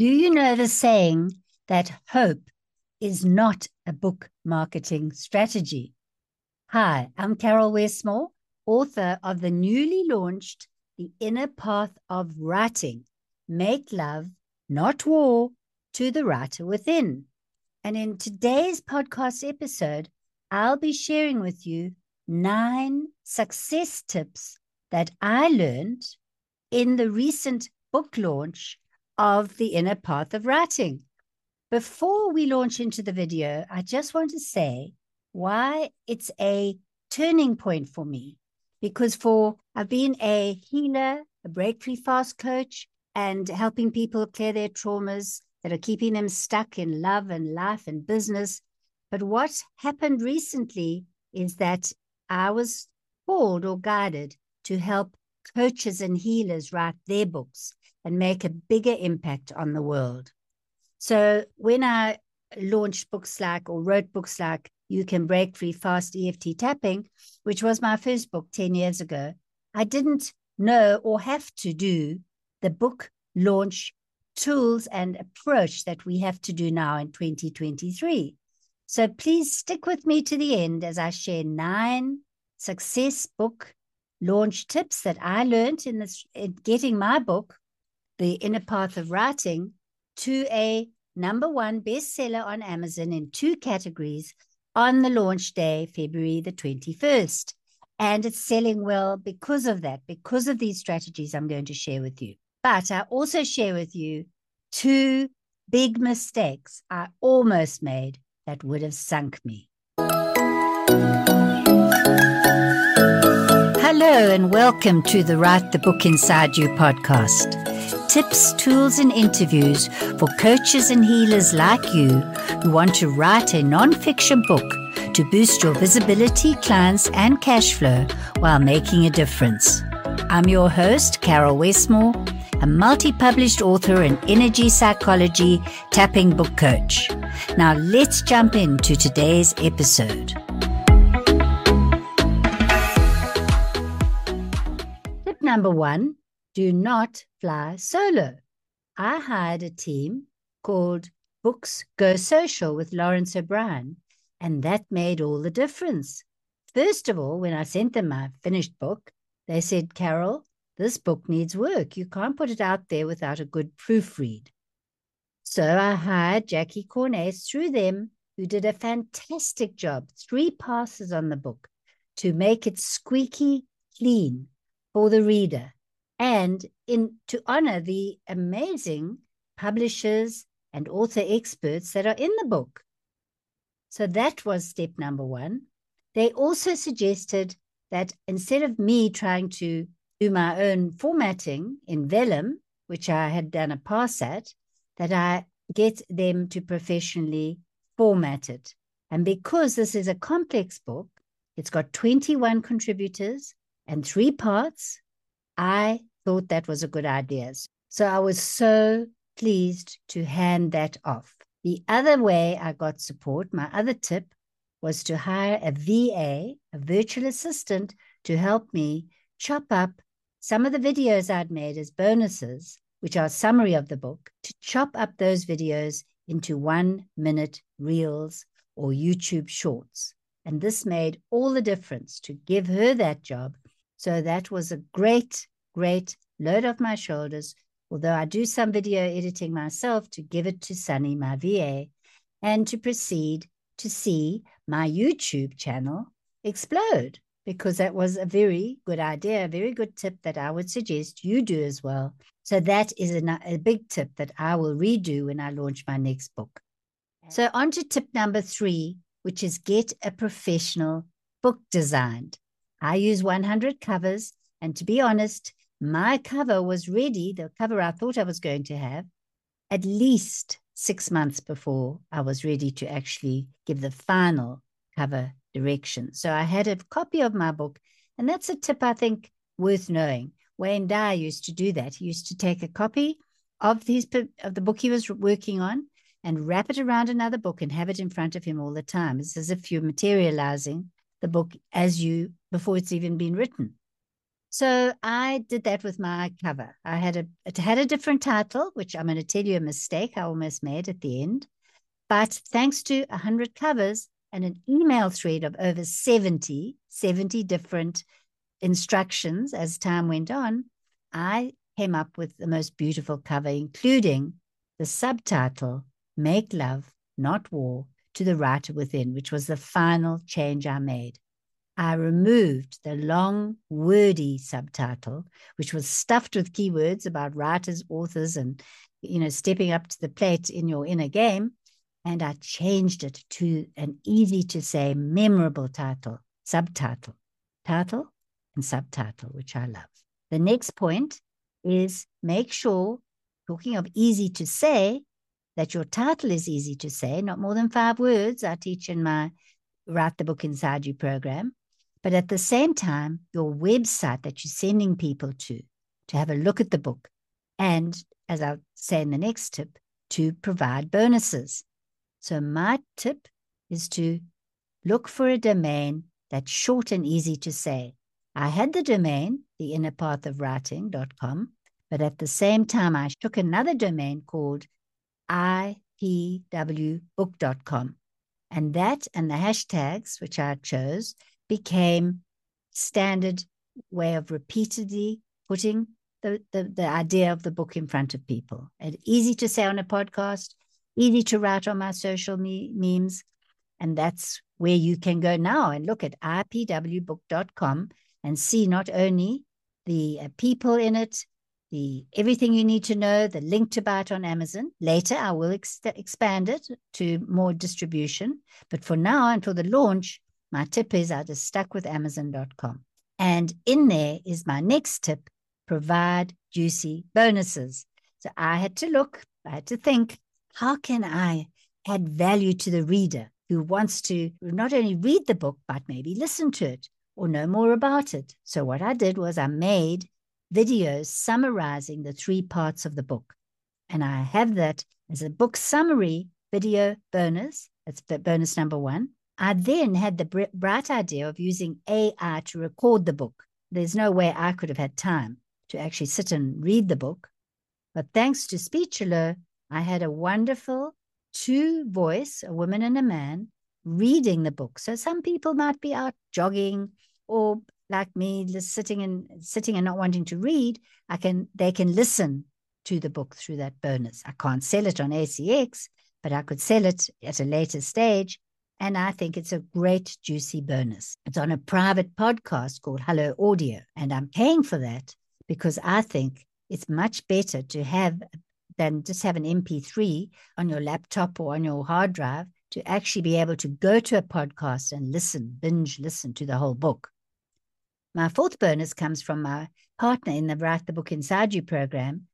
Do you know the saying that hope is not a book marketing strategy? Hi, I'm Caryl Westmore, author of the newly launched The Inner Path of Writing Make Love, Not War, to the Writer Within. And in today's podcast episode, I'll be sharing with you nine success tips that I learned in the recent book launch of The Inner Path of Writing. Before we launch into the video, I just want to say why it's a turning point for me. Because for I've been a healer, a break free fast coach, and helping people clear their traumas that are keeping them stuck in love and life and business. But what happened recently is that I was called or guided to help coaches and healers write their books and make a bigger impact on the world. So when I launched books like or wrote books like You Can Break Free Fast EFT Tapping, which was my first book 10 years ago, I didn't know or have to do the book launch tools and approach that we have to do now in 2023. So please stick with me to the end as I share nine success book launch tips that I learned in this in getting my book the Inner Path of Writing to a number one bestseller on Amazon in two categories on the launch day, February the 21st. And it's selling well because of that, because of these strategies I'm going to share with you. But I also share with you two big mistakes I almost made that would have sunk me. Hello, and welcome to the Write the Book Inside You podcast tips, tools, and interviews for coaches and healers like you who want to write a non-fiction book to boost your visibility, clients, and cash flow while making a difference. I'm your host, Caryl Westmore, a multi published author and energy psychology tapping book coach. Now, let's jump into today's episode. Tip number one do not fly solo. I hired a team called Books Go Social with Lawrence O'Brien, and that made all the difference. First of all, when I sent them my finished book, they said, Caryl, this book needs work. You can't put it out there without a good proofread. So I hired Jackie Cornes through them, who did a fantastic job, three passes on the book to make it squeaky clean for the reader and in to honor the amazing publishers and author experts that are in the book. So that was step number one. They also suggested that instead of me trying to do my own formatting in Vellum, which I had done a pass at, that I get them to professionally format it. And because this is a complex book, it's got 21 contributors and three parts. I thought that was a good idea. So I was so pleased to hand that off. The other way I got support, my other tip, was to hire a VA, a virtual assistant, to help me chop up some of the videos I'd made as bonuses, which are a summary of the book, to chop up those videos into one minute reels or YouTube shorts. And this made all the difference to give her that job. So that was a great great load off my shoulders. Although I do some video editing myself to give it to Sunny, my VA, and to proceed to see my YouTube channel explode because that was a very good idea, a very good tip that I would suggest you do as well. So that is a, a big tip that I will redo when I launch my next book. So on to tip number three, which is get a professional book designed. I use 100 covers, and to be honest, my cover was ready, the cover I thought I was going to have, at least six months before I was ready to actually give the final cover direction. So I had a copy of my book, and that's a tip I think worth knowing. Wayne Dyer used to do that. He used to take a copy of his of the book he was working on and wrap it around another book and have it in front of him all the time. It's as if you're materializing the book as you before it's even been written. So I did that with my cover. I had a it had a different title, which I'm going to tell you a mistake I almost made at the end. But thanks to 100 covers and an email thread of over 70, 70 different instructions as time went on, I came up with the most beautiful cover, including the subtitle, Make Love, Not War, to the Writer Within, which was the final change I made. I removed the long, wordy subtitle, which was stuffed with keywords about writers, authors, and you know, stepping up to the plate in your inner game. And I changed it to an easy to say, memorable title, subtitle, title, and subtitle, which I love. The next point is make sure, talking of easy to say, that your title is easy to say, not more than five words. I teach in my Write the Book Inside You program. But at the same time, your website that you're sending people to, to have a look at the book. And as I'll say in the next tip, to provide bonuses. So my tip is to look for a domain that's short and easy to say. I had the domain, the inner but at the same time, I took another domain called ipwbook.com. And that and the hashtags, which I chose, became standard way of repeatedly putting the, the, the idea of the book in front of people. And easy to say on a podcast, easy to write on my social me- memes. And that's where you can go now and look at ipwbook.com and see not only the uh, people in it, the everything you need to know, the link to buy it on Amazon. Later, I will ex- expand it to more distribution. But for now, until the launch, my tip is I just stuck with Amazon.com. And in there is my next tip provide juicy bonuses. So I had to look, I had to think, how can I add value to the reader who wants to not only read the book, but maybe listen to it or know more about it? So what I did was I made videos summarizing the three parts of the book. And I have that as a book summary video bonus. That's bonus number one. I then had the bright idea of using AI to record the book. There's no way I could have had time to actually sit and read the book. But thanks to Speechelo, I had a wonderful two voice, a woman and a man, reading the book. So some people might be out jogging or like me just sitting and sitting and not wanting to read, I can they can listen to the book through that bonus. I can't sell it on ACX, but I could sell it at a later stage. And I think it's a great, juicy bonus. It's on a private podcast called Hello Audio. And I'm paying for that because I think it's much better to have than just have an MP3 on your laptop or on your hard drive to actually be able to go to a podcast and listen, binge listen to the whole book. My fourth bonus comes from my partner in the Write the Book Inside You program,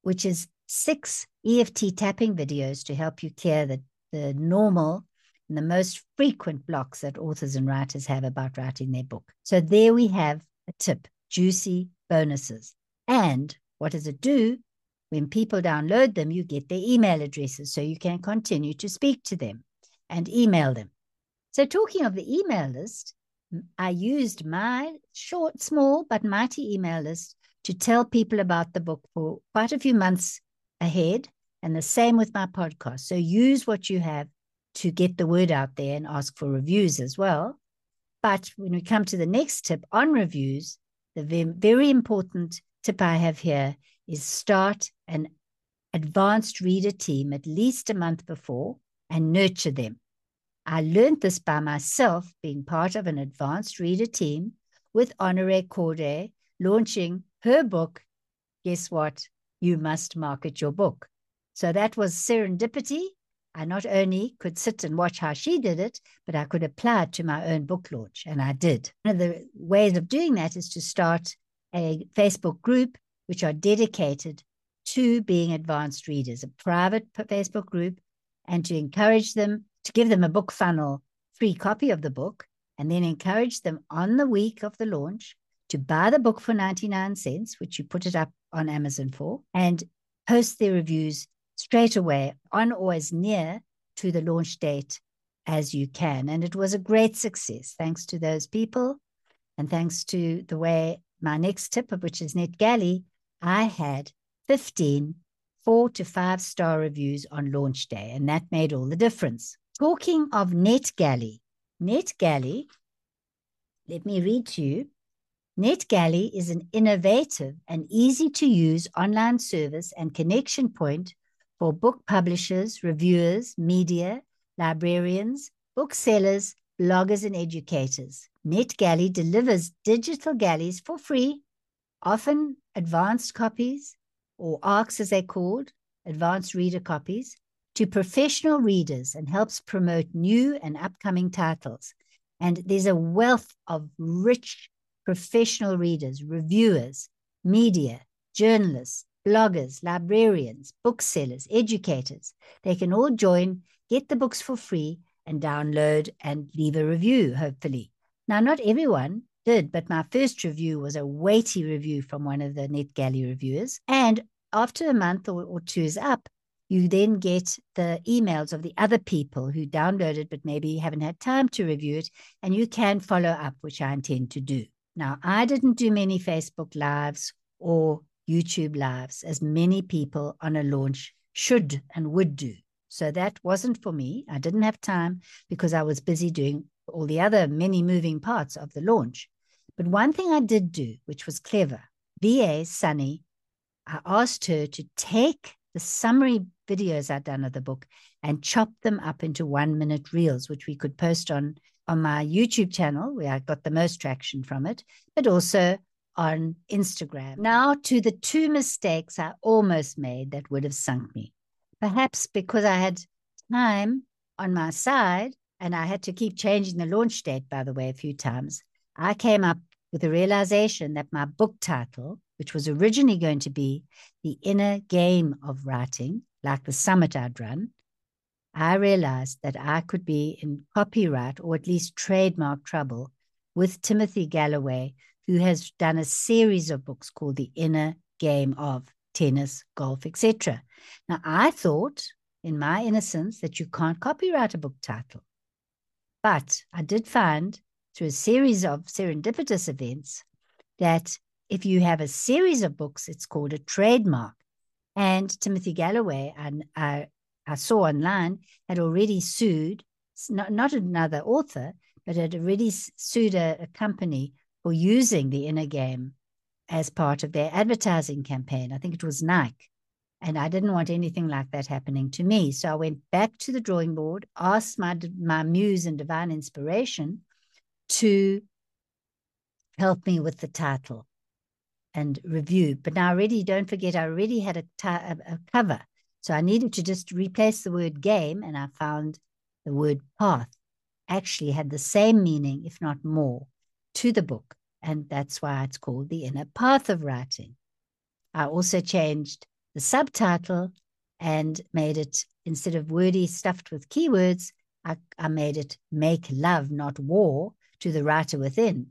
which is six EFT tapping videos to help you clear the, the normal and the most frequent blocks that authors and writers have about writing their book. So there we have a tip juicy bonuses. And what does it do? When people download them, you get their email addresses so you can continue to speak to them and email them. So, talking of the email list, I used my short, small, but mighty email list to tell people about the book for quite a few months ahead. And the same with my podcast. So use what you have to get the word out there and ask for reviews as well. But when we come to the next tip on reviews, the very important tip I have here is start an advanced reader team at least a month before and nurture them. I learned this by myself, being part of an advanced reader team with Honoree Corder launching her book. Guess what? You must market your book. So that was serendipity. I not only could sit and watch how she did it, but I could apply it to my own book launch, and I did. One of the ways of doing that is to start a Facebook group which are dedicated to being advanced readers, a private Facebook group, and to encourage them to give them a BookFunnel free copy of the book and then encourage them on the week of the launch to buy the book for 99 cents, which you put it up on Amazon for, and post their reviews straight away on or as near to the launch date as you can. And it was a great success, thanks to those people and thanks to the way my next tip, which is NetGalley, I had 15 four to five star reviews on launch day, and that made all the difference. Talking of NetGalley, NetGalley, let me read to you. NetGalley is an innovative and easy to use online service and connection point for book publishers, reviewers, media, librarians, booksellers, bloggers, and educators. NetGalley delivers digital galleys for free, often advanced copies, or ARCs as they're called, advanced reader copies, to professional readers and helps promote new and upcoming titles. And there's a wealth of rich professional readers, reviewers, media, journalists, bloggers, librarians, booksellers, educators. They can all join, get the books for free, and download and leave a review, hopefully. Now, not everyone did, but my first review was a weighty review from one of the NetGalley reviewers. And after a month or, or two is up, you then get the emails of the other people who downloaded but maybe haven't had time to review it, and you can follow up, which I intend to do. Now, I didn't do many Facebook Lives or YouTube Lives as many people on a launch should and would do. So that wasn't for me. I didn't have time because I was busy doing all the other many moving parts of the launch. But one thing I did do, which was clever, VA Sunny, I asked her to take the summary videos I'd done of the book and chop them up into one minute reels, which we could post on on my YouTube channel, where I got the most traction from it, but also on Instagram. Now to the two mistakes I almost made that would have sunk me. Perhaps because I had time on my side and I had to keep changing the launch date, by the way, a few times. I came up with the realization that my book title, which was originally going to be The Inner Game of Writing, like the summit I'd run, I realized that I could be in copyright or at least trademark trouble with Timothy Gallwey, who has done a series of books called The Inner Game of Tennis, Golf, etc. Now, I thought in my innocence that you can't copyright a book title. But I did find through a series of serendipitous events that if you have a series of books, it's called a trademark. And Timothy Gallwey, and I, I saw online, had already sued, not, not another author, but had already sued a, a company for using the inner game as part of their advertising campaign. I think it was Nike. And I didn't want anything like that happening to me. So I went back to the drawing board, asked my, my muse and divine inspiration to help me with the title and review. But now, already, don't forget, I already had a cover. So I needed to just replace the word game, and I found the word path actually had the same meaning, if not more, to the book. And that's why it's called The Inner Path of Writing. I also changed the subtitle and made it, instead of wordy stuffed with keywords, I, I made it Make Love, Not War, to the writer within.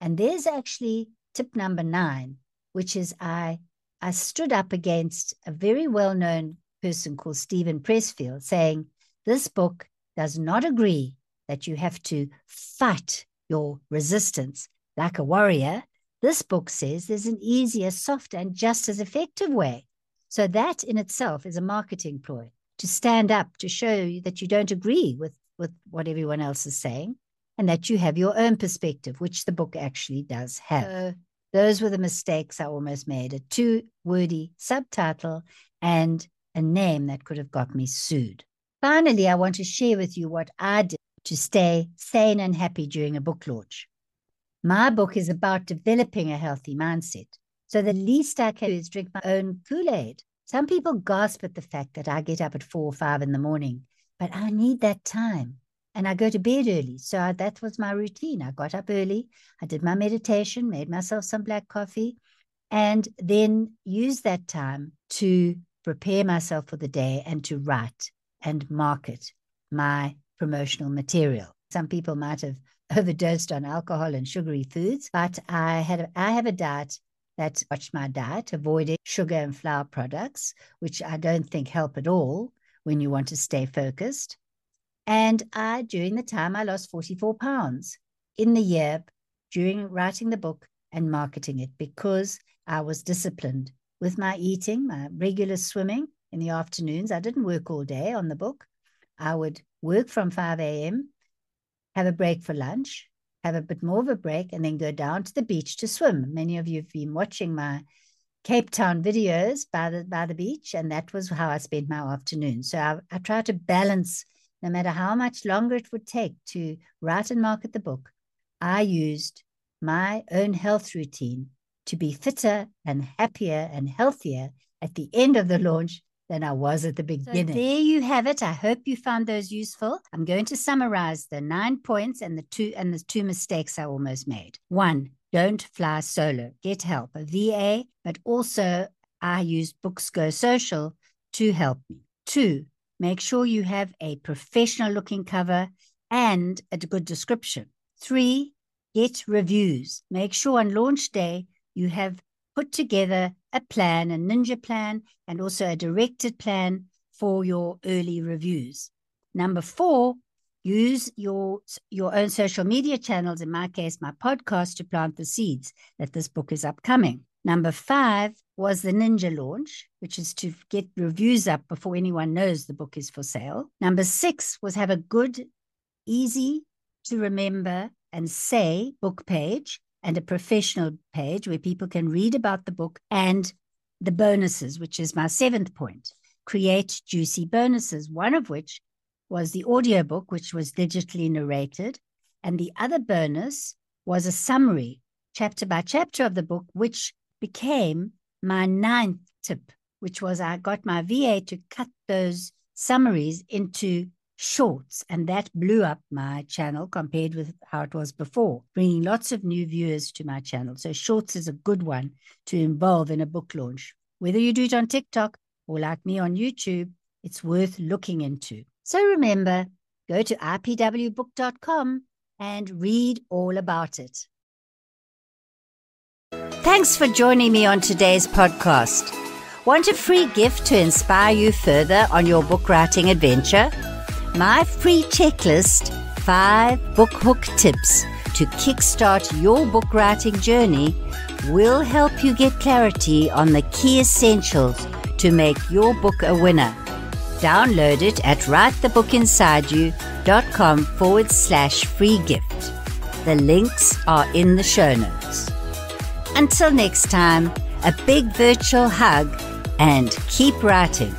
And there's actually tip number nine, which is I I stood up against a very well-known person called Steven Pressfield saying, this book does not agree that you have to fight your resistance like a warrior. This book says there's an easier, softer, and just as effective way. So that in itself is a marketing ploy to stand up to show that you don't agree with, with what everyone else is saying and that you have your own perspective, which the book actually does have. So those were the mistakes I almost made a too wordy subtitle and a name that could have got me sued. Finally, I want to share with you what I did to stay sane and happy during a book launch. My book is about developing a healthy mindset. So the least I can do is drink my own Kool Aid. Some people gasp at the fact that I get up at four or five in the morning, but I need that time and I go to bed early. So I, that was my routine. I got up early, I did my meditation, made myself some black coffee, and then used that time to prepare myself for the day and to write and market my promotional material. Some people might have overdosed on alcohol and sugary foods, but I had I have a diet that watched my diet, avoiding sugar and flour products, which I don't think help at all when you want to stay focused. And I, during the time, I lost 44 pounds. In the year, during writing the book, and marketing it because I was disciplined with my eating, my regular swimming in the afternoons. I didn't work all day on the book. I would work from 5 a.m., have a break for lunch, have a bit more of a break, and then go down to the beach to swim. Many of you have been watching my Cape Town videos by the by the beach, and that was how I spent my afternoon. So I, I try to balance, no matter how much longer it would take to write and market the book. I used my own health routine to be fitter and happier and healthier at the end of the launch than I was at the beginning. So there you have it. I hope you found those useful. I'm going to summarize the nine points and the two and the two mistakes I almost made. One, don't fly solo. Get help, a VA, but also I used Books Go Social to help me. Two, make sure you have a professional looking cover and a good description. Three, get reviews. Make sure on launch day you have put together a plan, a ninja plan, and also a directed plan for your early reviews. Number four, Use your, your own social media channels, in my case, my podcast, to plant the seeds that this book is upcoming. Number five was the Ninja launch, which is to get reviews up before anyone knows the book is for sale. Number six was have a good, easy to remember and say book page and a professional page where people can read about the book and the bonuses, which is my seventh point. Create juicy bonuses, one of which was the audiobook, which was digitally narrated. And the other bonus was a summary, chapter by chapter of the book, which became my ninth tip, which was I got my VA to cut those summaries into shorts, and that blew up my channel compared with how it was before, bringing lots of new viewers to my channel. So, shorts is a good one to involve in a book launch. Whether you do it on TikTok or like me on YouTube, it's worth looking into. So remember, go to ipwbook.com and read all about it. Thanks for joining me on today's podcast. Want a free gift to inspire you further on your book writing adventure? My free checklist, five book hook tips to kickstart your book writing journey, will help you get clarity on the key essentials to make your book a winner. Download it at writethebookinsideyou.com forward slash free gift. The links are in the show notes. Until next time, a big virtual hug and keep writing.